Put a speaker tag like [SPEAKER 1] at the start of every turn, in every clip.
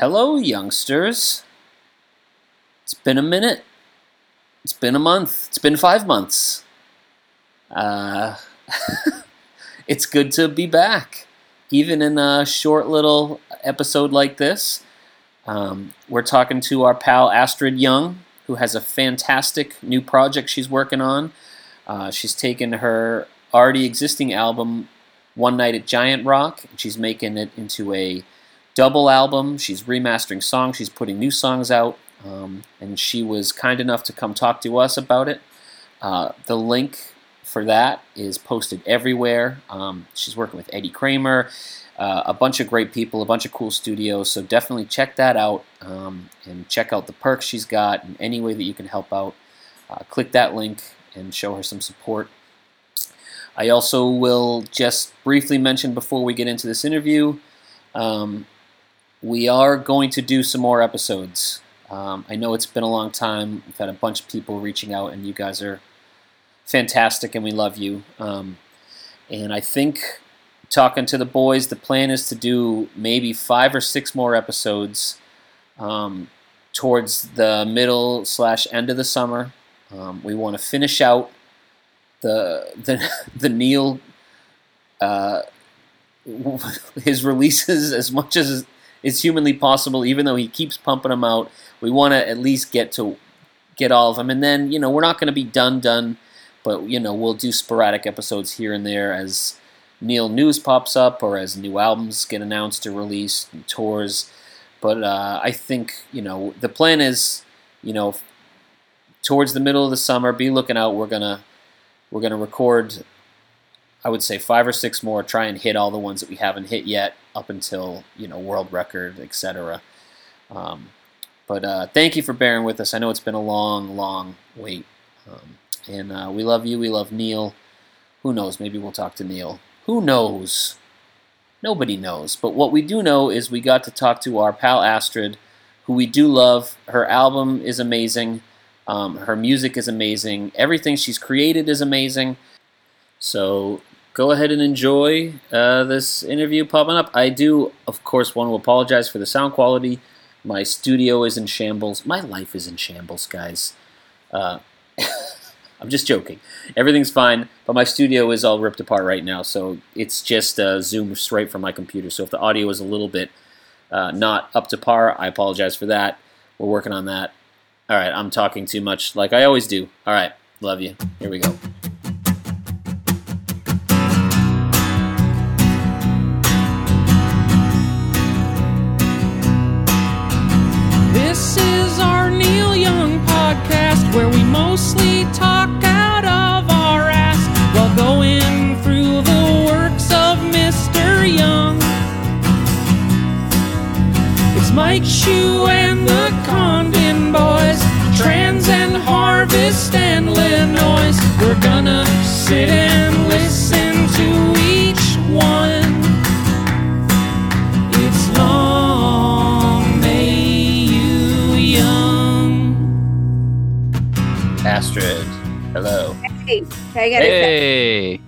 [SPEAKER 1] Hello, youngsters. It's been a minute. It's been a month. It's been five months. Uh, it's good to be back, even in a short little episode like this. Um, we're talking to our pal Astrid Young, who has a fantastic new project she's working on. Uh, she's taken her already existing album, One Night at Giant Rock, and she's making it into a double album. She's remastering songs. She's putting new songs out, um, and she was kind enough to come talk to us about it. Uh, the link for that is posted everywhere. Um, she's working with Eddie Kramer, uh, a bunch of great people, a bunch of cool studios. So definitely check that out um, and check out the perks she's got in any way that you can help out. Uh, click that link and show her some support. I also will just briefly mention before we get into this interview. Um, we are going to do some more episodes. Um, I know it's been a long time. We've had a bunch of people reaching out, and you guys are fantastic, and we love you. Um, and I think talking to the boys, the plan is to do maybe five or six more episodes um, towards the middle slash end of the summer. Um, we want to finish out the the the Neil uh, his releases as much as is humanly possible. Even though he keeps pumping them out, we want to at least get to get all of them. And then you know we're not going to be done done, but you know we'll do sporadic episodes here and there as Neil news pops up or as new albums get announced or released, and tours. But uh, I think you know the plan is you know towards the middle of the summer. Be looking out. We're gonna we're gonna record I would say five or six more. Try and hit all the ones that we haven't hit yet, up until you know world record, etc. Um, but uh, thank you for bearing with us. I know it's been a long, long wait, um, and uh, we love you. We love Neil. Who knows? Maybe we'll talk to Neil. Who knows? Nobody knows. But what we do know is we got to talk to our pal Astrid, who we do love. Her album is amazing. Um, her music is amazing. Everything she's created is amazing. So go ahead and enjoy uh, this interview popping up. I do, of course, want to apologize for the sound quality. My studio is in shambles. My life is in shambles, guys. Uh, I'm just joking. Everything's fine, but my studio is all ripped apart right now, so it's just uh, zoomed straight from my computer. So if the audio is a little bit uh, not up to par, I apologize for that. We're working on that. All right, I'm talking too much, like I always do. All right, love you. Here we go.
[SPEAKER 2] Mike Shue and the Condon Boys, Trans and Harvest and Illinois. We're gonna sit and listen to each one. It's long may you young.
[SPEAKER 1] Astrid, hello.
[SPEAKER 3] Hey, I gotta say,
[SPEAKER 4] Hey.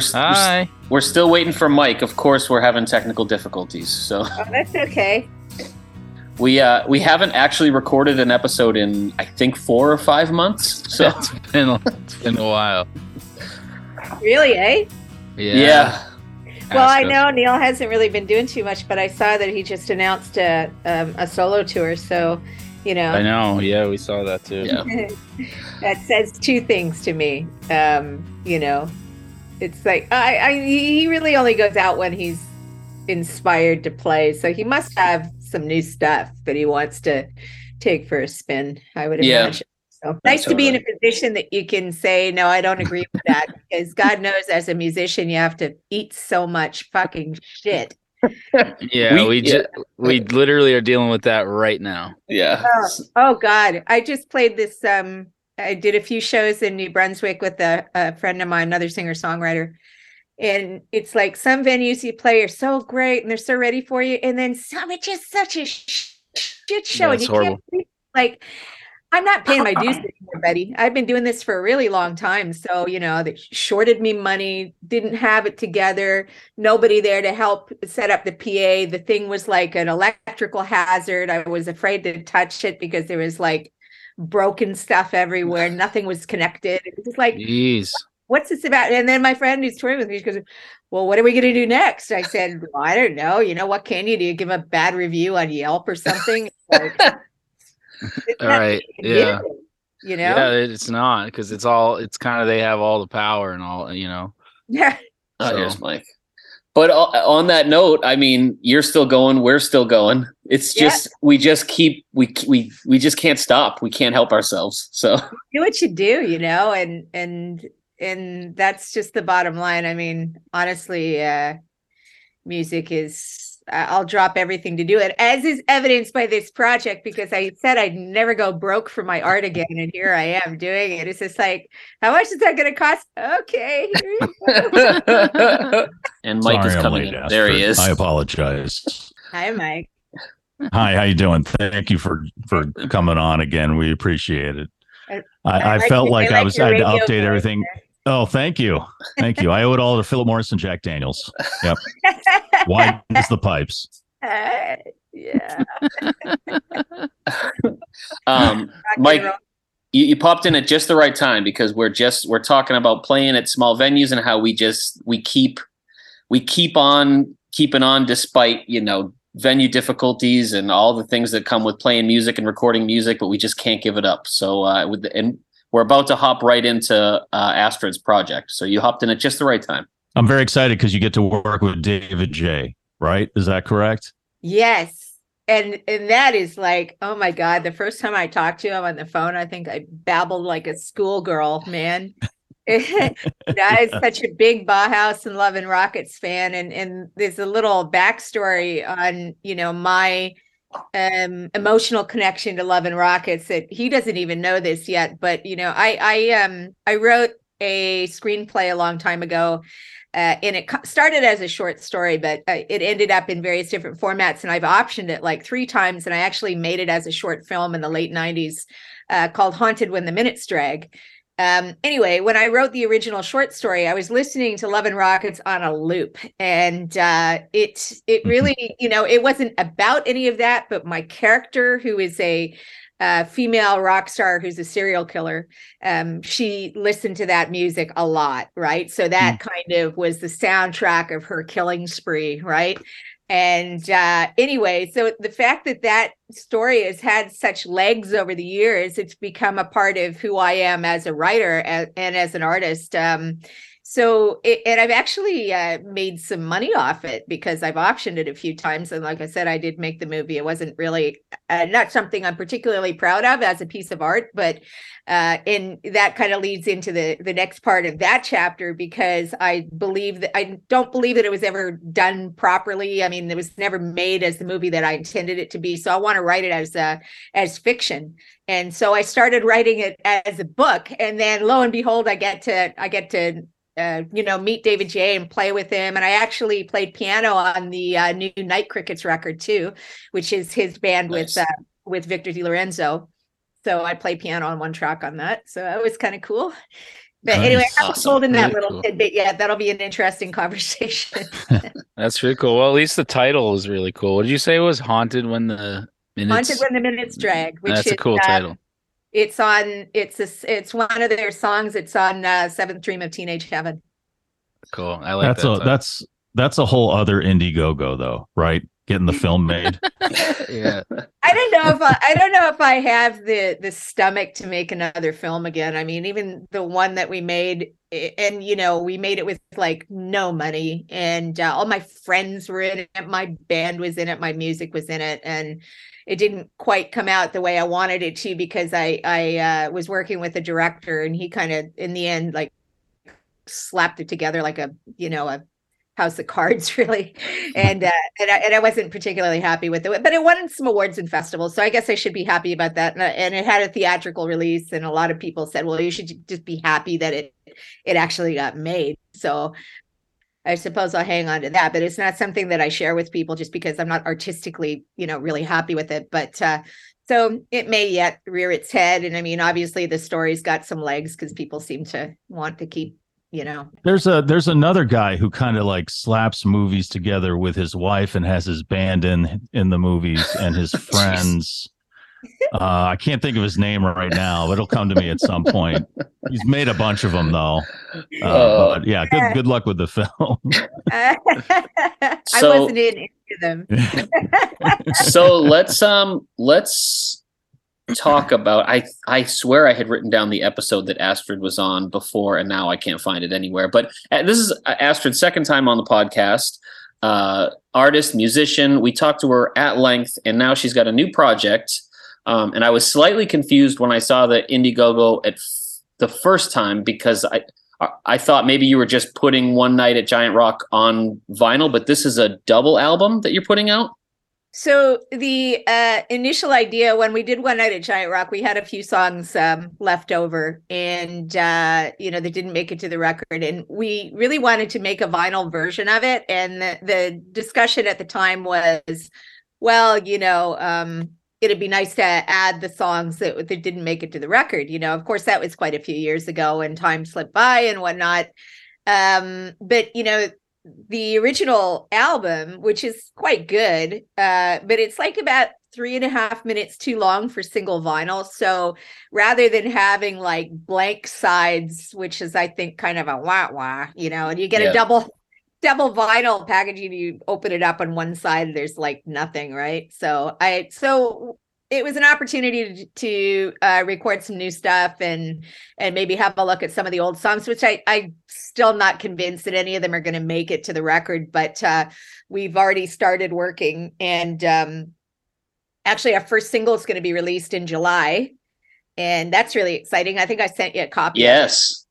[SPEAKER 3] Hi.
[SPEAKER 1] We're, s- we're, we're still waiting for Mike. Of course, we're having technical difficulties. So
[SPEAKER 3] Oh, that's okay.
[SPEAKER 1] we uh, we haven't actually recorded an episode in I think four or five months. So
[SPEAKER 4] it's been it's been a while.
[SPEAKER 3] Really, eh?
[SPEAKER 4] Yeah.
[SPEAKER 1] yeah,
[SPEAKER 3] Well,
[SPEAKER 4] ask
[SPEAKER 3] I
[SPEAKER 4] us.
[SPEAKER 3] know Neil hasn't really been doing too much, but I saw that he just announced a um, a solo tour. So, you know,
[SPEAKER 4] I know. Yeah, we saw that too.
[SPEAKER 1] Yeah.
[SPEAKER 3] that says two things to me. Um, you know, it's like I, I he really only goes out when he's inspired to play. So he must have some new stuff that he wants to take for a spin. I would imagine.
[SPEAKER 1] Yeah.
[SPEAKER 3] imagine. So nice to be in a position that you can say, no, I don't agree with that. because God knows as a musician, you have to eat so much fucking shit.
[SPEAKER 4] Yeah,
[SPEAKER 1] We-
[SPEAKER 4] we
[SPEAKER 1] yeah.
[SPEAKER 4] just we literally are dealing with that right now.
[SPEAKER 1] Yeah.
[SPEAKER 3] Oh God. I just played this um I did a few shows in New Brunswick with a, a friend of mine, another singer songwriter. And it's like some venues you play are so great and they're so ready for you. And then some it's just such a shit show.
[SPEAKER 4] Yeah,
[SPEAKER 3] and you
[SPEAKER 4] horrible.
[SPEAKER 3] can't like I'm not paying my dues anymore, Betty. I've been doing this for a really long time. So, you know, they shorted me money, didn't have it together, nobody there to help set up the PA. The thing was like an electrical hazard. I was afraid to touch it because there was like broken stuff everywhere. Nothing was connected. It was just like,
[SPEAKER 4] Jeez.
[SPEAKER 3] what's this about? And then my friend who's touring with me, she goes, Well, what are we going to do next? I said, well, I don't know. You know, what can you do? You give a bad review on Yelp or something? Like, it's
[SPEAKER 4] All
[SPEAKER 3] not
[SPEAKER 4] right.
[SPEAKER 3] you can
[SPEAKER 4] Yeah.
[SPEAKER 3] do, You know?
[SPEAKER 4] Yeah, it's not because it's all it's kind of they have all the power and all you know.
[SPEAKER 3] Yeah.
[SPEAKER 1] Oh,
[SPEAKER 4] So-
[SPEAKER 1] here's Mike. But on that note, I mean, you're still going, we're still going. It's
[SPEAKER 3] Yeah.
[SPEAKER 1] just we just keep we we we just can't stop. We can't help ourselves. So
[SPEAKER 3] do what you do, you know, and and and that's just the bottom line. I mean, honestly, uh music is I- I'll drop everything to do it, as is evidenced by this project, because I said I'd never go broke for my art again, and here I am doing it. It's just like, how much is that going to cost? Okay, here you go.
[SPEAKER 1] and Mike
[SPEAKER 5] Sorry
[SPEAKER 1] is
[SPEAKER 5] I'm
[SPEAKER 1] coming in. There he is.
[SPEAKER 5] I apologize.
[SPEAKER 3] Hi, Mike.
[SPEAKER 5] Hi, how you doing? Thank you for for coming on again. We appreciate it.
[SPEAKER 3] I-
[SPEAKER 5] I, I,
[SPEAKER 3] like
[SPEAKER 5] felt
[SPEAKER 3] your-
[SPEAKER 5] like I
[SPEAKER 3] like
[SPEAKER 5] was I had to update
[SPEAKER 3] voice
[SPEAKER 5] everything. Oh, thank you, thank you. I owe it all to Philip Morris and Jack Daniels. Yep. Why is the pipes?
[SPEAKER 3] Uh, yeah.
[SPEAKER 1] Um, Mike, you, you popped in at just the right time because we're just we're talking about playing at small venues and how we just we keep we keep on keeping on despite you know venue difficulties and all the things that come with playing music and recording music but we just can't give it up so uh with the, and we're about to hop right into uh astrid's project so you hopped in at just the right time
[SPEAKER 5] I'm very excited because you get to work with David J. Right? Is that correct?
[SPEAKER 3] Yes. And and that is like, oh my God. The first time I talked to him on the phone, I think I babbled like a schoolgirl, man. I was such a big Bauhaus and Love and Rockets fan. And and there's a little backstory on, you know, my um emotional connection to Love and Rockets that he doesn't even know this yet. But you know, I I um I wrote a screenplay a long time ago uh, and it started as a short story, but uh, it ended up in various different formats. And I've optioned it like three times, and I actually made it as a short film in the late '90s uh, called "Haunted When the Minutes Drag." Um, anyway, when I wrote the original short story, I was listening to Love and Rockets on a loop, and uh, it it really, you know, it wasn't about any of that, but my character, who is a uh, female rock star who's a serial killer, um, she listened to that music a lot, right? So that kind of was the soundtrack of her killing spree, right? And uh, anyway, so the fact that that story has had such legs over the years, it's become a part of who I am as a writer and, as an artist. Um, so, it, and I've actually uh, made some money off it because I've optioned it a few times. And like I said, I did make the movie. It wasn't really uh, not something I'm particularly proud of as a piece of art, but uh, and that kind of leads into the the next part of that chapter because I believe that I don't believe that it was ever done properly. I mean, it was never made as the movie that I intended it to be. So I want to write it as a as fiction. And so I started writing it as a book, and then lo and behold, I get to I get to uh, you know, meet David J and play with him. And I actually played piano on the uh, new Night Crickets record too, which is his band
[SPEAKER 1] Nice.
[SPEAKER 3] with uh, with Victor DeLorenzo. So I play piano on one track on that. So that was kind of cool. But anyway, I haven't
[SPEAKER 1] Awesome.
[SPEAKER 3] told him that
[SPEAKER 4] Really
[SPEAKER 3] little
[SPEAKER 4] cool.
[SPEAKER 3] tidbit yet. That'll be an interesting conversation.
[SPEAKER 4] That's really cool. Well, at least the title is really cool. What did you say it was? Haunted when the minutes.
[SPEAKER 3] Haunted when the minutes drag, which
[SPEAKER 4] That's
[SPEAKER 3] is
[SPEAKER 4] a cool
[SPEAKER 3] uh,
[SPEAKER 4] title.
[SPEAKER 3] It's on. It's a, s- It's one of their songs. It's on uh, Seventh Dream of Teenage Heaven.
[SPEAKER 4] Cool. I like
[SPEAKER 5] that's
[SPEAKER 4] that.
[SPEAKER 5] a
[SPEAKER 4] title.
[SPEAKER 5] that's that's a whole other Indiegogo though, right? Getting the film made.
[SPEAKER 4] yeah.
[SPEAKER 3] I don't know if I, I don't know if I have the the stomach to make another film again. I mean, even the one that we made, and you know, we made it with like no money, and uh, all my friends were in it. My band was in it. My music was in it, and it didn't quite come out the way I wanted it to because I I uh, was working with a director, and he kind of in the end like slapped it together like a you know a house of cards really. And uh, and, I, and I wasn't particularly happy with it but it won some awards and festivals so i guess i should be happy about that. And, and it had a theatrical release and a lot of people said well you should just be happy that it it actually got made. So i suppose i'll hang on to that but it's not something that i share with people just because i'm not artistically you know really happy with it but uh so it may yet rear its head and i mean obviously the story's got some legs because people seem to want to keep you know
[SPEAKER 5] There's a there's another guy who kind of like slaps movies together with his wife and has his band in in the movies and his friends. Uh, I can't think of his name right now, but it'll come to me at some point. He's made a bunch of them though. Uh,
[SPEAKER 1] Oh.
[SPEAKER 5] but yeah, good good luck with the film.
[SPEAKER 3] i
[SPEAKER 1] So-
[SPEAKER 3] wasn't in any of them
[SPEAKER 1] so let's um let's talk about I I swear I had written down the episode that Astrid was on before and now I can't find it anywhere. But uh, this is uh, Astrid's second time on the podcast. Uh artist, musician. We talked to her at length and now she's got a new project. Um and I was slightly confused when I saw the Indiegogo at f- the first time because I I- thought maybe you were just putting One Night at Giant Rock on vinyl, but this is a double album that you're putting out.
[SPEAKER 3] So the uh, initial idea when we did one night at Giant Rock, we had a few songs um, left over, and uh, you know they didn't make it to the record, and we really wanted to make a vinyl version of it. And the, the discussion at the time was, well, you know, um, it'd be nice to add the songs that, that didn't make it to the record. You know, of course, that was quite a few years ago, and time slipped by and whatnot. Um, but you know, the original album, which is quite good, uh, but it's like about three and a half minutes too long for single vinyl. So rather than having like blank sides, which is I think kind of a wah wah, you know, and you get
[SPEAKER 1] Yeah.
[SPEAKER 3] a double double vinyl packaging, you open it up on one side, there's like nothing, right? So I so it was an opportunity to, to uh, record some new stuff and and maybe have a look at some of the old songs, which I I still not convinced that any of them are going to make it to the record, but uh, we've already started working. And um, actually, our first single is going to be released in July, and that's really exciting. I think I sent you a copy.
[SPEAKER 1] Yes.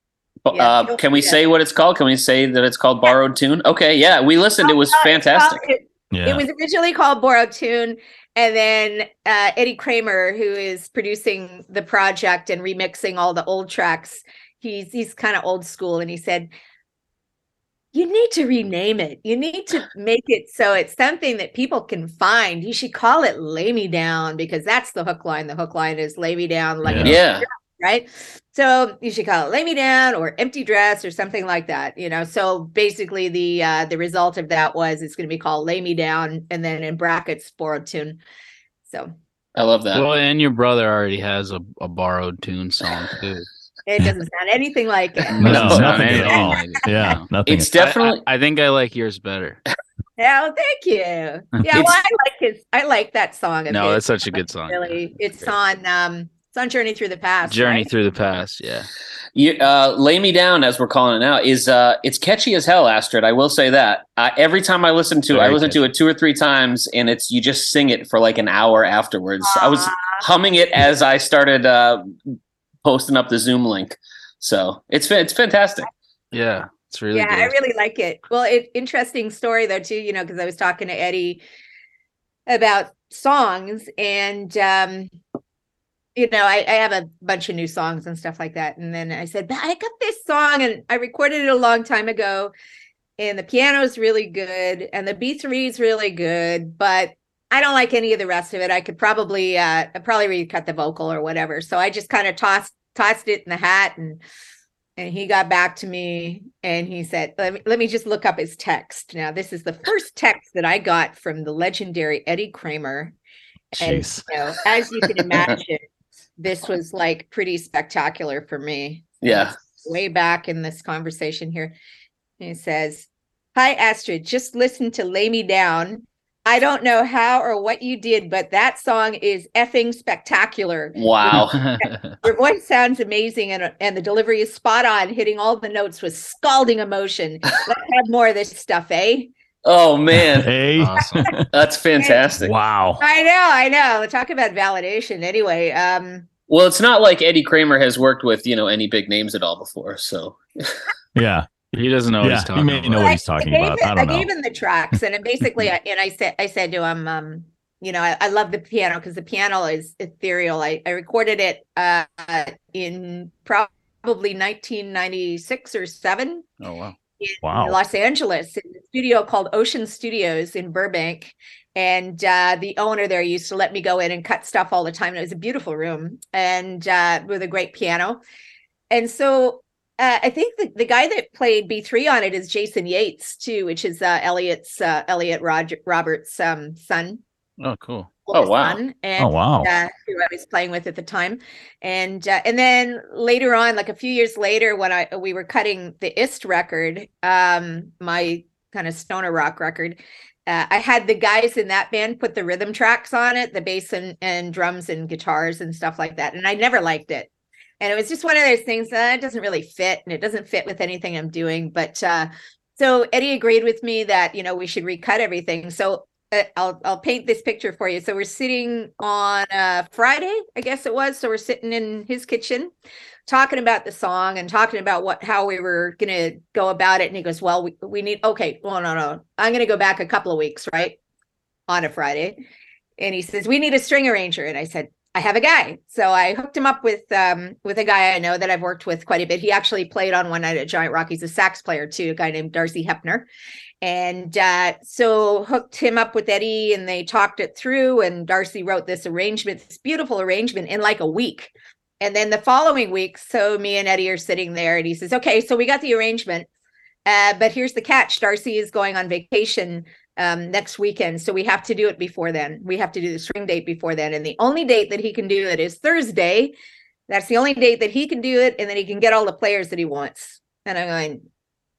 [SPEAKER 1] Bu-
[SPEAKER 3] Yeah,
[SPEAKER 1] uh, can we
[SPEAKER 3] free to-
[SPEAKER 1] say what it's called? Can we say that it's called Borrowed Tune? Okay, yeah, we listened. It was
[SPEAKER 3] Oh, it's called-
[SPEAKER 1] fantastic.
[SPEAKER 3] it-
[SPEAKER 5] Yeah.
[SPEAKER 3] It was originally called Borrowed Tune, and then uh, Eddie Kramer, who is producing the project and remixing all the old tracks, he's he's kind of old school, and he said, "You need to rename it. You need to make it so it's something that people can find. You should call it Lay Me Down because that's the hook line. The hook line is Lay Me Down like an
[SPEAKER 1] Yeah.
[SPEAKER 3] Right? So you should call it "Lay Me Down" or "Empty Dress" or something like that. You know. So basically, the uh, the result of that was it's going to be called "Lay Me Down" and then in brackets borrowed tune. So
[SPEAKER 1] I love that.
[SPEAKER 4] Well, and your brother already has a, a borrowed tune song too.
[SPEAKER 3] it doesn't sound anything like it.
[SPEAKER 5] No,
[SPEAKER 4] Doesn't sound
[SPEAKER 5] nothing at all.
[SPEAKER 4] like it.
[SPEAKER 5] yeah, nothing.
[SPEAKER 1] it's
[SPEAKER 4] I- I-
[SPEAKER 1] definitely
[SPEAKER 4] I, think I like yours better.
[SPEAKER 3] Yeah, well, thank you. Yeah, well, I like his. I like that song.
[SPEAKER 4] No,
[SPEAKER 3] his.
[SPEAKER 4] that's such a good song. yeah.
[SPEAKER 3] really. It's on. Um, it's on "Journey Through the Past."
[SPEAKER 4] Journey
[SPEAKER 3] right?
[SPEAKER 4] through the past. Yeah.
[SPEAKER 1] you, uh, "Lay Me Down" as we're calling it now is uh, it's catchy as hell, Astrid. I will say that. Uh, every time I listen to, it, I
[SPEAKER 5] Very
[SPEAKER 1] listen to it two or three times, and it's you just sing it for like an hour afterwards. I was humming it as I started uh, posting up the Zoom link, so it's it's fantastic.
[SPEAKER 4] Yeah. It's really
[SPEAKER 3] yeah, I really like it. Well, it interesting story though too. You know, because I was talking to Eddie about songs, and um, you know, I, I have a bunch of new songs and stuff like that. And then I said, I got this song, and I recorded it a long time ago, and the piano is really good, and the B three is really good, but." I don't like any of the rest of it. I could probably uh I'd probably recut the vocal or whatever. So I just kind of tossed tossed it in the hat and and he got back to me and he said, let me, let me just look up his text. Now, this is the first text that I got from the legendary Eddie Kramer. And,
[SPEAKER 5] Jeez.
[SPEAKER 3] you know, as you can imagine, this was like pretty spectacular for me.
[SPEAKER 1] Yeah.
[SPEAKER 3] Way back in this conversation here. He says, Hi, Astrid. Just listen to Lay Me Down. I don't know how or what you did, but that song is effing spectacular.
[SPEAKER 1] Wow.
[SPEAKER 3] Your voice sounds amazing and, and the delivery is spot on, hitting all the notes with scalding emotion. Let's have more of this stuff, eh?
[SPEAKER 1] Oh man,
[SPEAKER 5] Hey.
[SPEAKER 4] awesome.
[SPEAKER 1] that's fantastic.
[SPEAKER 5] Wow.
[SPEAKER 3] I know, I know. Talk about validation. Anyway, um,
[SPEAKER 1] Well, it's not like Eddie Kramer has worked with you know any big names at all before. So
[SPEAKER 5] Yeah.
[SPEAKER 4] He doesn't know what
[SPEAKER 5] yeah.
[SPEAKER 4] he's
[SPEAKER 5] He
[SPEAKER 4] talking
[SPEAKER 5] may
[SPEAKER 4] about.
[SPEAKER 5] know what he's
[SPEAKER 3] I-
[SPEAKER 5] talking
[SPEAKER 3] I gave
[SPEAKER 5] about.
[SPEAKER 3] him-
[SPEAKER 5] I don't know.
[SPEAKER 3] gave him the tracks, and then basically, I, and I said, I said to him, um, you know, I, I love the piano because the piano is ethereal. I, I recorded it uh, in probably 1996 or seven.
[SPEAKER 4] Oh wow.
[SPEAKER 3] In
[SPEAKER 5] Wow.
[SPEAKER 3] Los Angeles in a studio called Ocean Studios in Burbank. And uh, the owner there used to let me go in and cut stuff all the time. And it was a beautiful room and uh, with a great piano. And so uh, I think the, the guy that played B3 on it is Jason Yates too, which is uh, Elliot's uh, Elliot Roger, Roberts' um, son.
[SPEAKER 4] Oh cool.
[SPEAKER 1] Oh, wow.
[SPEAKER 3] son, and
[SPEAKER 5] Oh wow.
[SPEAKER 3] uh, who I was playing with at the time, and uh, and then later on, like a few years later, when I we were cutting the Ist record, um, my kind of stoner rock record, uh, I had the guys in that band put the rhythm tracks on it, the bass and, and drums and guitars and stuff like that, and I never liked it, and it was just one of those things that doesn't really fit, and it doesn't fit with anything I'm doing, but. uh so Eddie agreed with me that you know we should recut everything. So I'll I'll paint this picture for you. So we're sitting on uh Friday, I guess it was. So we're sitting in his kitchen talking about the song and talking about what how we were gonna go about it. And he goes, Well, we, we need okay, well, no, no. I'm gonna go back a couple of weeks, right? On a Friday. And he says, We need a string arranger. And I said, I have a guy. So I hooked him up with um with a guy I know that I've worked with quite a bit. He actually played on one night at Giant Rock. He's a sax player too, a guy named Darcy Hepner and uh, so hooked him up with Eddie, and they talked it through. And Darcy wrote this arrangement, this beautiful arrangement, in like a week. And then the following week, so me and Eddie are sitting there, and he says, "Okay, so we got the arrangement, uh, but here's the catch: Darcy is going on vacation um, next weekend, so we have to do it before then. We have to do the string date before then, and the only date that he can do it is Thursday. That's the only date that he can do it, and then he can get all the players that he wants." And I'm going,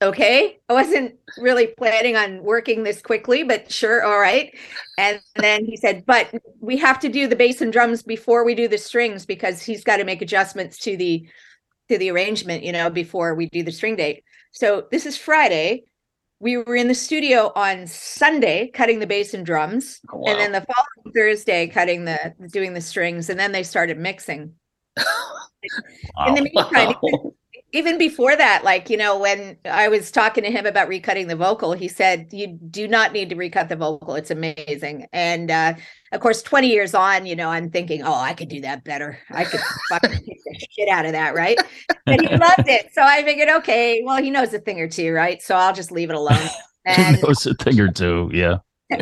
[SPEAKER 3] okay i wasn't really planning on working this quickly but sure all right. And then he said but we have to do the bass and drums before we do the strings because he's got to make adjustments to the to the arrangement you know before we do the string date. So this is friday. We were in the studio on sunday cutting the bass and drums.
[SPEAKER 1] Oh,
[SPEAKER 3] and then the following thursday cutting the doing the strings and then they started mixing. In the meantime even- even before that, like, you know, when I was talking to him about recutting the vocal, he said, You do not need to recut the vocal. It's amazing. And uh, of course, 20 years on, you know, I'm thinking, Oh, I could do that better. I could fucking take the shit out of that. Right. And he loved it. So I figured, okay, well, he knows a thing or two. Right. So I'll just leave it alone.
[SPEAKER 5] He knows a thing or two. Yeah.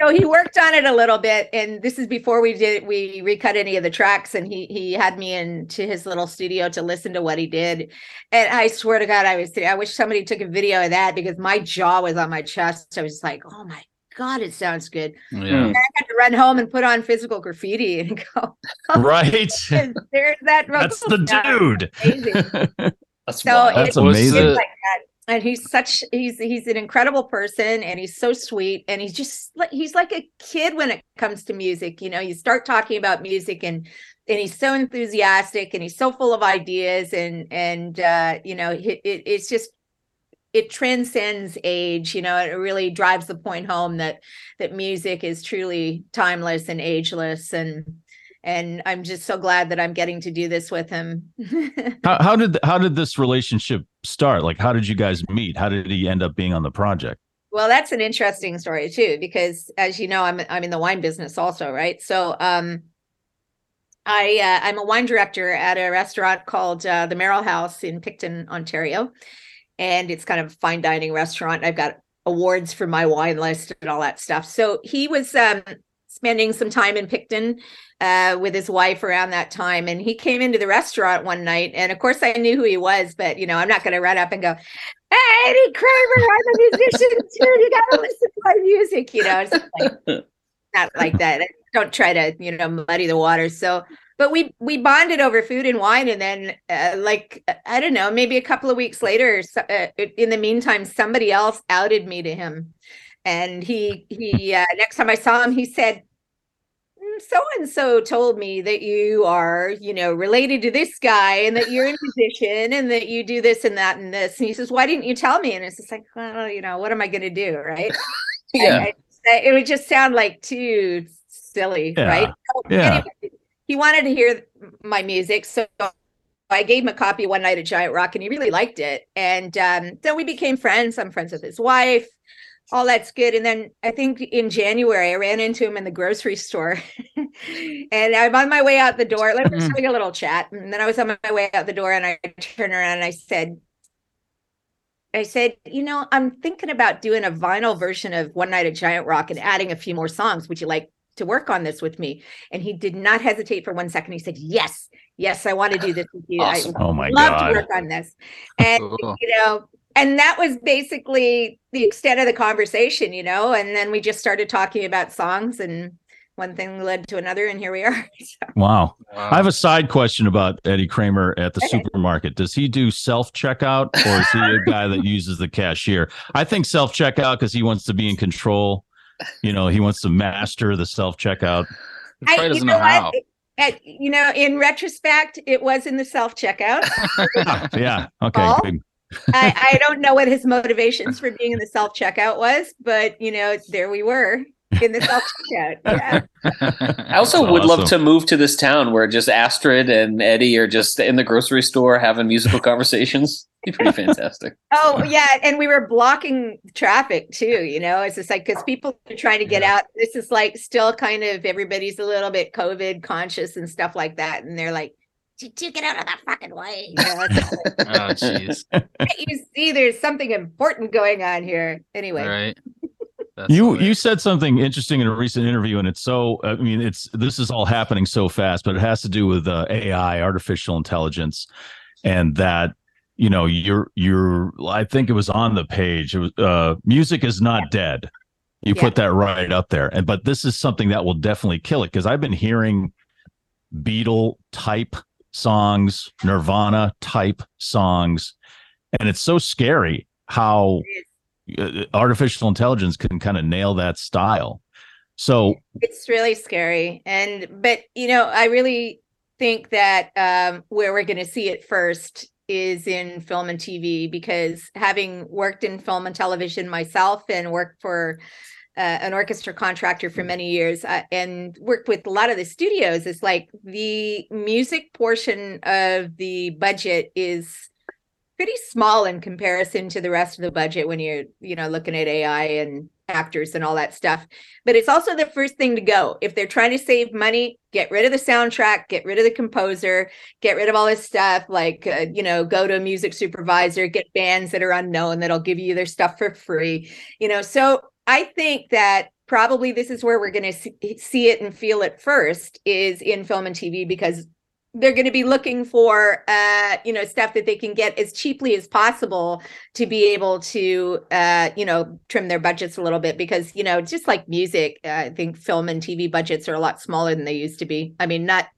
[SPEAKER 3] so he worked on it a little bit and this is before we did we recut any of the tracks and he he had me into his little studio to listen to what he did and i swear to god i was i wish somebody took a video of that because my jaw was on my chest i was like oh my god it sounds good
[SPEAKER 4] Yeah.
[SPEAKER 1] Mm.
[SPEAKER 3] i had to run home and put on physical graffiti and go
[SPEAKER 5] Right.
[SPEAKER 3] there's that
[SPEAKER 5] That's the
[SPEAKER 3] sound.
[SPEAKER 5] dude.
[SPEAKER 3] Amazing.
[SPEAKER 1] That's
[SPEAKER 3] So
[SPEAKER 1] wild.
[SPEAKER 5] That's
[SPEAKER 3] it-
[SPEAKER 4] Was
[SPEAKER 5] amazing.
[SPEAKER 4] the-
[SPEAKER 3] like that. And he's such he's he's an incredible person and he's so sweet and he's just like he's like a kid when it comes to music. You know, you start talking about music and and he's so enthusiastic and he's so full of ideas and and uh you know it, it, it's just it transcends age you know it really drives the point home that that music is truly timeless and ageless and and i'm just so glad that i'm getting to do this with him
[SPEAKER 5] How, how did how did this relationship start? Like, how did you guys meet? How did he end up being on the project?
[SPEAKER 3] Well, that's an interesting story too, because as you know, I'm I'm in the wine business also, right? So, um, I uh, I'm a wine director at a restaurant called uh, the Merrill House in Picton, Ontario, and it's kind of a fine dining restaurant. I've got awards for my wine list and all that stuff. So he was um, spending some time in Picton uh, with his wife around that time, and he came into the restaurant one night, and of course I knew who he was, but you know I'm not going to run up and go, "Hey, Eddie Kramer, I'm a musician too. You got to listen to my music," you know. It's like, not like that. Don't try to you know muddy the waters. So but we we bonded over food and wine and then uh, like i don't know maybe a couple of weeks later so, uh, in the meantime somebody else outed me to him and he he uh, next time i saw him he said so and so told me that you are you know related to this guy and that you're a musician and that you do this and that and this. And he says why didn't you tell me? And it's just like well you know what am i going to do? Right?
[SPEAKER 1] Yeah.
[SPEAKER 3] I- I- it would just sound like too silly
[SPEAKER 5] Yeah.
[SPEAKER 3] right? So
[SPEAKER 5] Yeah.
[SPEAKER 3] anyway, he wanted to hear my music so i gave him a copy one night at giant rock and he really liked it. And um, then we became friends. I'm friends with his wife all that's good and then i think in january i ran into him in the grocery store and i'm on my way out the door like we're just having a little chat and then i was on my way out the door and i turned around and i said I said, you know, I'm thinking about doing a vinyl version of One Night at Giant Rock and adding a few more songs. Would you like to work on this with me? And he did not hesitate for one second. He said, Yes, yes, I want to do this with you.
[SPEAKER 1] Awesome.
[SPEAKER 3] I
[SPEAKER 5] Oh my god,
[SPEAKER 3] love
[SPEAKER 5] God.
[SPEAKER 3] to work on this. And you know, and that was basically the extent of the conversation, you know. And then we just started talking about songs, and one thing led to another, and here we are. So,
[SPEAKER 5] Wow.
[SPEAKER 4] Wow.
[SPEAKER 5] I have a side question about Eddie Kramer at the
[SPEAKER 3] Okay.
[SPEAKER 5] supermarket. Does he do self checkout or is he a guy that uses the cashier? I think self checkout because he wants to be in control. You know, he wants to master the self checkout.
[SPEAKER 3] I- you
[SPEAKER 4] doesn't
[SPEAKER 3] know
[SPEAKER 4] know how.
[SPEAKER 3] what? At- you know, in retrospect, it was in the self checkout.
[SPEAKER 5] yeah. Okay.
[SPEAKER 3] Paul?
[SPEAKER 5] Good.
[SPEAKER 3] I, I don't know what his motivations for being in the self checkout was, but you know, there we were in the self checkout. Yeah.
[SPEAKER 1] I also
[SPEAKER 5] That's
[SPEAKER 1] would love to move to this town where just Astrid and Eddie are just in the grocery store having musical conversations. It'd be pretty fantastic.
[SPEAKER 3] Oh yeah, and we were blocking traffic too. You know, it's just like because people are trying to get out. This is like still kind of everybody's a little bit COVID conscious and stuff like that, and they're like, "Did you get out of that fucking way?" You know, it's like,
[SPEAKER 4] oh, jeez.
[SPEAKER 3] You see there's something important going on here. Anyway,
[SPEAKER 4] Right. That's
[SPEAKER 5] You you said something interesting in a recent interview, and it's so. I mean, it's this is all happening so fast, but it has to do with uh, AI, artificial intelligence, and that you know you're you're. I think it was on the page. It was uh, music is not dead. You
[SPEAKER 3] Yeah.
[SPEAKER 5] put that right up there, and but this is something that will definitely kill it because I've been hearing Beatle type songs, Nirvana type songs, and it's so scary how uh, artificial intelligence can kind of nail that style. So
[SPEAKER 3] it's really scary. And but you know i really think that um where we're going to see it first is in film and tv because having worked in film and television myself and worked for uh, an orchestra contractor for many years uh, and worked with a lot of the studios it's like the music portion of the budget is pretty small in comparison to the rest of the budget when you're you know looking at ai and actors and all that stuff but it's also the first thing to go. If they're trying to save money, get rid of the soundtrack, get rid of the composer, get rid of all this stuff. Like, uh, you know, go to a music supervisor, get bands that are unknown that'll give you their stuff for free. You know, so I think that probably this is where we're going to see, it and feel it first is in film and TV because they're going to be looking for uh you know stuff that they can get as cheaply as possible to be able to uh you know trim their budgets a little bit because you know just like music uh, i think film and tv budgets are a lot smaller than they used to be. I mean not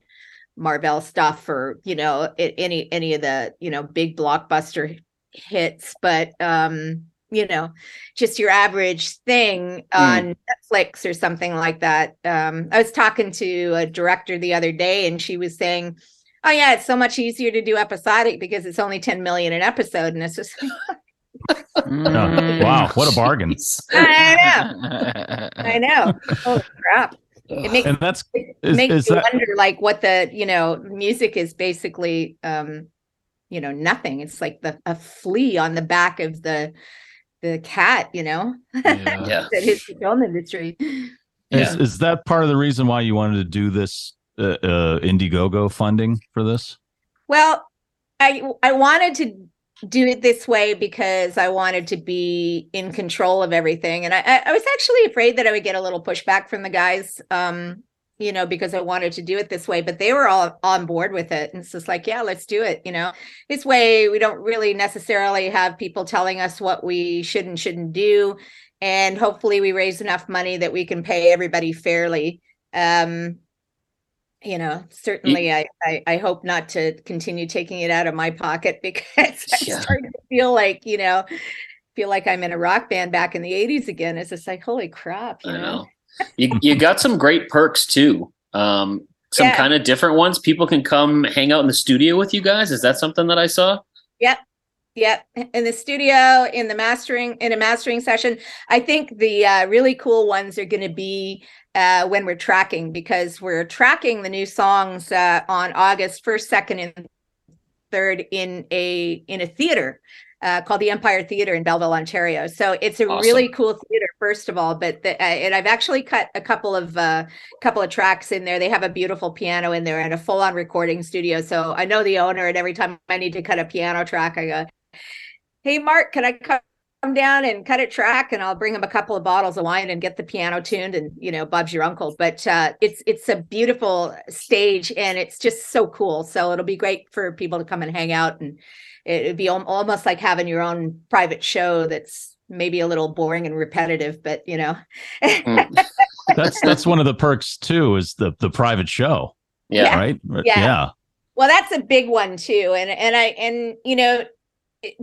[SPEAKER 3] marvel stuff or you know any any of the you know big blockbuster hits but um you know just your average thing on netflix or something like that um i was talking to a director the other day and she was saying oh yeah it's so much easier to do episodic because it's only 10 million an episode and it's just
[SPEAKER 5] uh, wow, what a bargain!
[SPEAKER 3] I know. I know. oh crap. It makes
[SPEAKER 5] And that's
[SPEAKER 3] it
[SPEAKER 5] is,
[SPEAKER 3] makes
[SPEAKER 5] is
[SPEAKER 3] you
[SPEAKER 5] that
[SPEAKER 3] wonder like what the, you know, music is basically um, you know, nothing. It's like the a flea on the back of the the cat, you know,
[SPEAKER 4] Yeah.
[SPEAKER 1] Yeah.
[SPEAKER 3] that hits the film industry.
[SPEAKER 5] is,
[SPEAKER 1] Yeah.
[SPEAKER 5] is that part of the reason why you wanted to do this uh, uh, Indiegogo funding for this?
[SPEAKER 3] Well, I I wanted to do it this way because I wanted to be in control of everything, and I I I was actually afraid that I would get a little pushback from the guys, um, you know, because I wanted to do it this way. But they were all on board with it, and it's just like, yeah, let's do it. You know, this way we don't really necessarily have people telling us what we should and shouldn't do, and hopefully we raise enough money that we can pay everybody fairly. Um, you know, certainly I, I, I hope not to continue taking it out of my pocket because
[SPEAKER 1] Yeah.
[SPEAKER 3] starting to feel like, you know, feel like I'm in a rock band back in the 80s again. It's just like, holy crap, you
[SPEAKER 1] I
[SPEAKER 3] know?
[SPEAKER 1] know. You you got some great perks too. Um, some
[SPEAKER 3] Yeah.
[SPEAKER 1] kind of different ones. People can come hang out in the studio with you guys. Is that something that I saw?
[SPEAKER 3] Yep, Yep. in the studio, in the mastering, in a mastering session. I think the uh, really cool ones are going to be uh, when we're tracking because we're tracking the new songs uh, on August first, second, and third in a in a theater uh, called the Empire Theater in Belleville, Ontario. So it's a
[SPEAKER 1] Awesome.
[SPEAKER 3] really cool theater, first of all. But the, uh, and I've actually cut a couple of uh, couple of tracks in there. They have a beautiful piano in there and a full on recording studio. So I know the owner, and every time I need to cut a piano track, I go, "Hey, Mark, can I cut?" Come down and cut a track, and I'll bring him a couple of bottles of wine and get the piano tuned. And you know, Bob's your uncle. But uh, it's it's a beautiful stage, and it's just so cool. So it'll be great for people to come and hang out, and it- it'd be al- almost like having your own private show. That's maybe a little boring and repetitive, but you know,
[SPEAKER 1] Mm.
[SPEAKER 5] That's that's one of the perks too, is the the private show,
[SPEAKER 1] Yeah.
[SPEAKER 5] right?
[SPEAKER 3] Yeah.
[SPEAKER 5] yeah.
[SPEAKER 3] Well, that's a big one too, and and I and you know, it-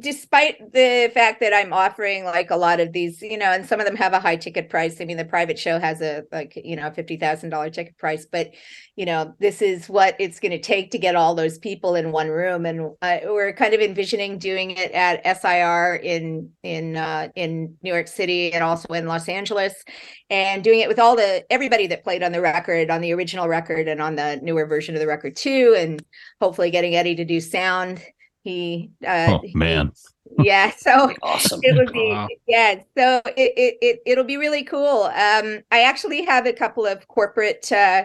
[SPEAKER 3] despite the fact that I'm offering like a lot of these, you know, and some of them have a high ticket price. I mean, the private show has a like you know fifty thousand dollar ticket price, but you know, this is what it's going to take to get all those people in one room, and uh, we're kind of envisioning doing it at SIR in in uh, in New York City and also in Los Angeles and doing it with all the everybody that played on the record on the original record and on the newer version of the record too and hopefully getting eddie to do sound he uh
[SPEAKER 5] Oh, man.
[SPEAKER 3] he- yeah so
[SPEAKER 1] Awesome.
[SPEAKER 3] it would be
[SPEAKER 4] Wow.
[SPEAKER 3] yeah so it, it it it'll be really cool um i actually have a couple of corporate uh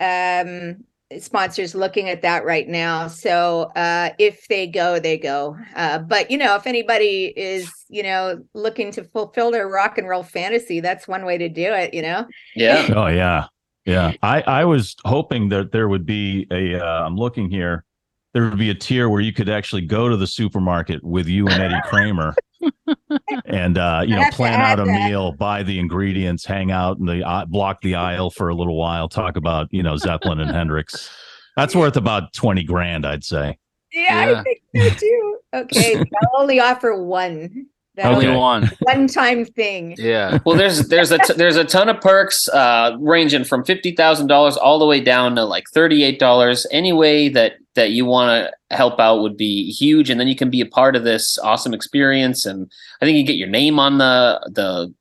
[SPEAKER 3] um sponsors looking at that right now so uh if they go they go uh but you know if anybody is you know looking to fulfill their rock and roll fantasy that's one way to do it you know
[SPEAKER 1] Yeah.
[SPEAKER 5] Oh yeah. Yeah. I I was hoping that there would be a uh, I'm looking here. There would be a tier where you could actually go to the supermarket with you and Eddie Kramer and uh you know plan out a
[SPEAKER 3] that.
[SPEAKER 5] meal, buy the ingredients, hang out in the uh, block the aisle for a little while, talk about, you know, Zeppelin and Hendrix. That's worth about 20 grand, I'd say.
[SPEAKER 3] yeah,
[SPEAKER 4] Yeah.
[SPEAKER 3] i think so too okay i'll only offer one That'll
[SPEAKER 4] Only
[SPEAKER 5] Okay.
[SPEAKER 4] one.
[SPEAKER 3] one time thing
[SPEAKER 4] Yeah.
[SPEAKER 1] Well, there's there's a t- there's a ton of perks uh, ranging from fifty thousand dollars all the way down to like thirty eight dollars. Any way that that you want to help out would be huge, and then you can be a part of this awesome experience. And I think you get your name on the the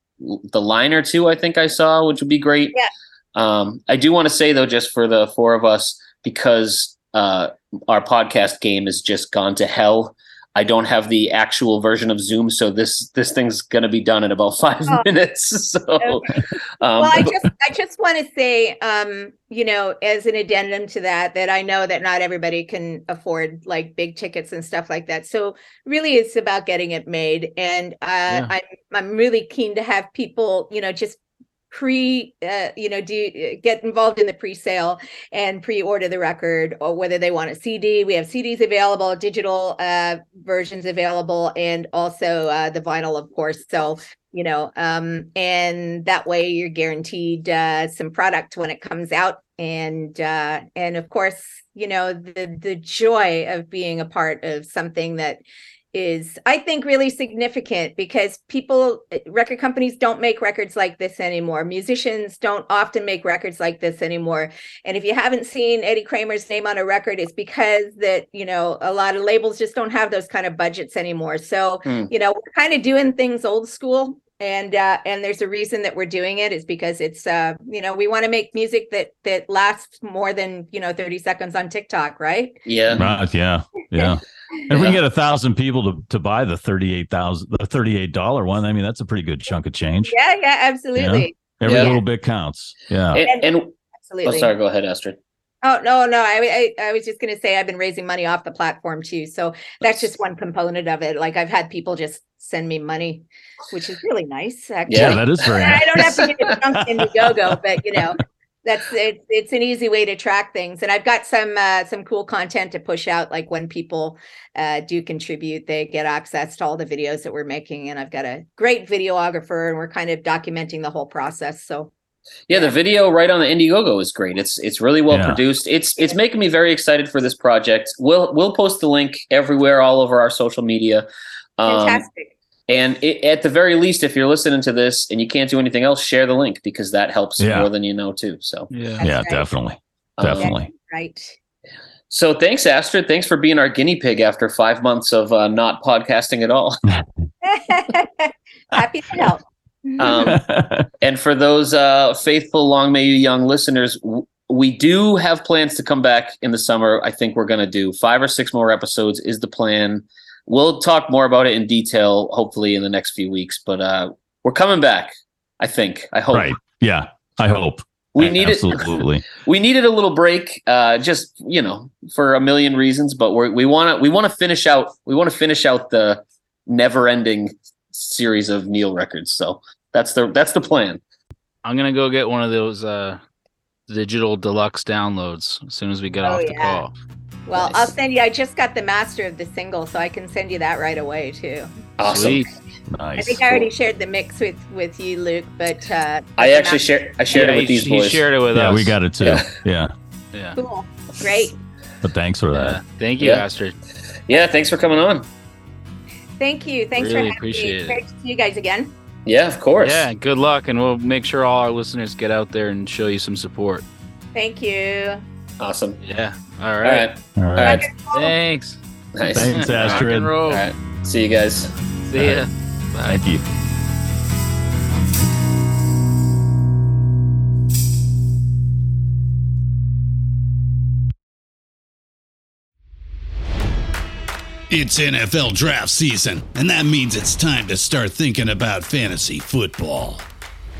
[SPEAKER 1] the liner too. I think I saw, which would be great.
[SPEAKER 3] Yeah.
[SPEAKER 1] Um, I do want to say though, just for the four of us, because uh, our podcast game has just gone to hell. I don't have the actual version of Zoom, so this this thing's gonna be done in about five
[SPEAKER 3] Oh.
[SPEAKER 1] minutes. So,
[SPEAKER 3] Okay.
[SPEAKER 1] um,
[SPEAKER 3] well i just i just want to say um you know as an addendum to that that i know that not everybody can afford like big tickets and stuff like that so really it's about getting it made and uh
[SPEAKER 4] Yeah.
[SPEAKER 3] i'm i'm really keen to have people you know just pre uh, you know do get involved in the pre-sale and pre-order the record or whether they want a cd we have cds available digital uh versions available and also uh the vinyl of course. So you know um and that way you're guaranteed uh some product when it comes out. And uh and of course you know the the joy of being a part of something that is i think really significant because people eh, record companies don't make records like this anymore musicians don't often make records like this anymore and if you haven't seen eddie kramer's name on a record it's because that you know a lot of labels just don't have those kind of budgets anymore so
[SPEAKER 1] Hmm.
[SPEAKER 3] you know we're kind of doing things old school and uh and there's a reason that we're doing it is because it's uh you know we want to make music that that lasts more than you know 30 seconds on tiktok right
[SPEAKER 1] yeah,
[SPEAKER 5] Right. Yeah. Yeah. And if we can get a thousand people to, to buy the thirty-eight thousand, the thirty-eight dollar one, I mean, that's a pretty good chunk of change.
[SPEAKER 3] yeah yeah absolutely
[SPEAKER 5] Every
[SPEAKER 1] Yeah.
[SPEAKER 5] little bit counts. Yeah.
[SPEAKER 1] and, and oh,
[SPEAKER 3] absolutely
[SPEAKER 1] sorry, go ahead, Astrid.
[SPEAKER 3] Oh no, no. I, I I was just gonna say I've been raising money off the platform too. So that's just one component of it. Like I've had people just send me money, which is really nice. Actually.
[SPEAKER 5] Yeah, that is very
[SPEAKER 3] I don't have to get a chunk in Indiegogo, but you know, that's it's it's an easy way to track things. And I've got some uh, some cool content to push out. Like when people uh, do contribute, they get access to all the videos that we're making. And I've got a great videographer, and we're kind of documenting the whole process. So
[SPEAKER 1] Yeah, the video right on the Indiegogo is great. It's it's really well
[SPEAKER 5] Yeah.
[SPEAKER 1] produced. It's it's making me very excited for this project. We'll we'll post the link everywhere, all over our social media. Um,
[SPEAKER 3] Fantastic.
[SPEAKER 1] And it, at the very least, if you're listening to this and you can't do anything else, share the link because that helps
[SPEAKER 5] Yeah.
[SPEAKER 1] more than you know too. So,
[SPEAKER 4] Yeah.
[SPEAKER 3] That's
[SPEAKER 5] yeah,
[SPEAKER 3] right.
[SPEAKER 5] definitely,
[SPEAKER 1] um,
[SPEAKER 5] definitely.
[SPEAKER 3] Right.
[SPEAKER 1] So thanks, Astrid. Thanks for being our guinea pig after five months of uh, not podcasting at all.
[SPEAKER 3] Happy to help.
[SPEAKER 1] Um, and for those uh, faithful Long May You Young listeners, w- we do have plans to come back in the summer. I think we're going to do five or six more episodes is the plan. We'll talk more about it in detail, hopefully in the next few weeks. But uh, we're coming back. I think. I hope.
[SPEAKER 5] right. Yeah, I hope.
[SPEAKER 1] We needed
[SPEAKER 5] absolutely.
[SPEAKER 1] we needed a little break, uh, just you know, for a million reasons. But we're, we want to we want to finish out we want to finish out the never ending series of Neil records. So that's the that's the plan.
[SPEAKER 4] I'm gonna go get one of those uh digital deluxe downloads as soon as we get
[SPEAKER 3] Oh,
[SPEAKER 4] off the
[SPEAKER 3] yeah.
[SPEAKER 4] call.
[SPEAKER 3] Well,
[SPEAKER 1] Nice.
[SPEAKER 3] I'll send you. I just got the master of the single, so I can send you that right away too.
[SPEAKER 1] Awesome.
[SPEAKER 4] Sweet.
[SPEAKER 3] I
[SPEAKER 5] Nice.
[SPEAKER 3] think I already shared the mix with with you, Luke. But uh,
[SPEAKER 1] I actually shared I shared
[SPEAKER 4] Yeah,
[SPEAKER 1] it with
[SPEAKER 4] he,
[SPEAKER 1] these
[SPEAKER 4] he
[SPEAKER 1] boys.
[SPEAKER 4] shared it with
[SPEAKER 5] Yeah,
[SPEAKER 4] us.
[SPEAKER 5] we got it too.
[SPEAKER 1] Yeah.
[SPEAKER 5] Yeah.
[SPEAKER 4] Yeah.
[SPEAKER 3] Cool. Great.
[SPEAKER 5] But thanks for
[SPEAKER 4] Yeah.
[SPEAKER 5] that.
[SPEAKER 4] Thank you,
[SPEAKER 1] Yeah.
[SPEAKER 4] Astrid.
[SPEAKER 1] Yeah, thanks for coming on.
[SPEAKER 3] Thank you. Thanks
[SPEAKER 4] Really
[SPEAKER 3] for having
[SPEAKER 4] appreciate
[SPEAKER 3] me.
[SPEAKER 4] it.
[SPEAKER 3] Great to see you guys again.
[SPEAKER 1] Yeah, of course.
[SPEAKER 4] Yeah, good luck, and we'll make sure all our listeners get out there and show you some support.
[SPEAKER 3] Thank you.
[SPEAKER 1] Awesome.
[SPEAKER 4] Yeah. All
[SPEAKER 1] All
[SPEAKER 4] right.
[SPEAKER 1] right.
[SPEAKER 5] All
[SPEAKER 1] All
[SPEAKER 5] right.
[SPEAKER 1] right.
[SPEAKER 4] Thanks.
[SPEAKER 1] Nice.
[SPEAKER 5] Thanks,
[SPEAKER 4] Rock
[SPEAKER 5] Astrid.
[SPEAKER 4] and roll.
[SPEAKER 1] All right. See you guys.
[SPEAKER 4] See ya. Bye.
[SPEAKER 5] Thank you.
[SPEAKER 6] It's NFL draft season, and that means it's time to start thinking about fantasy football.